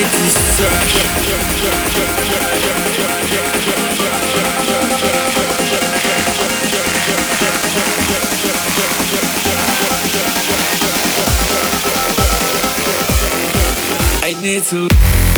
I need to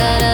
da da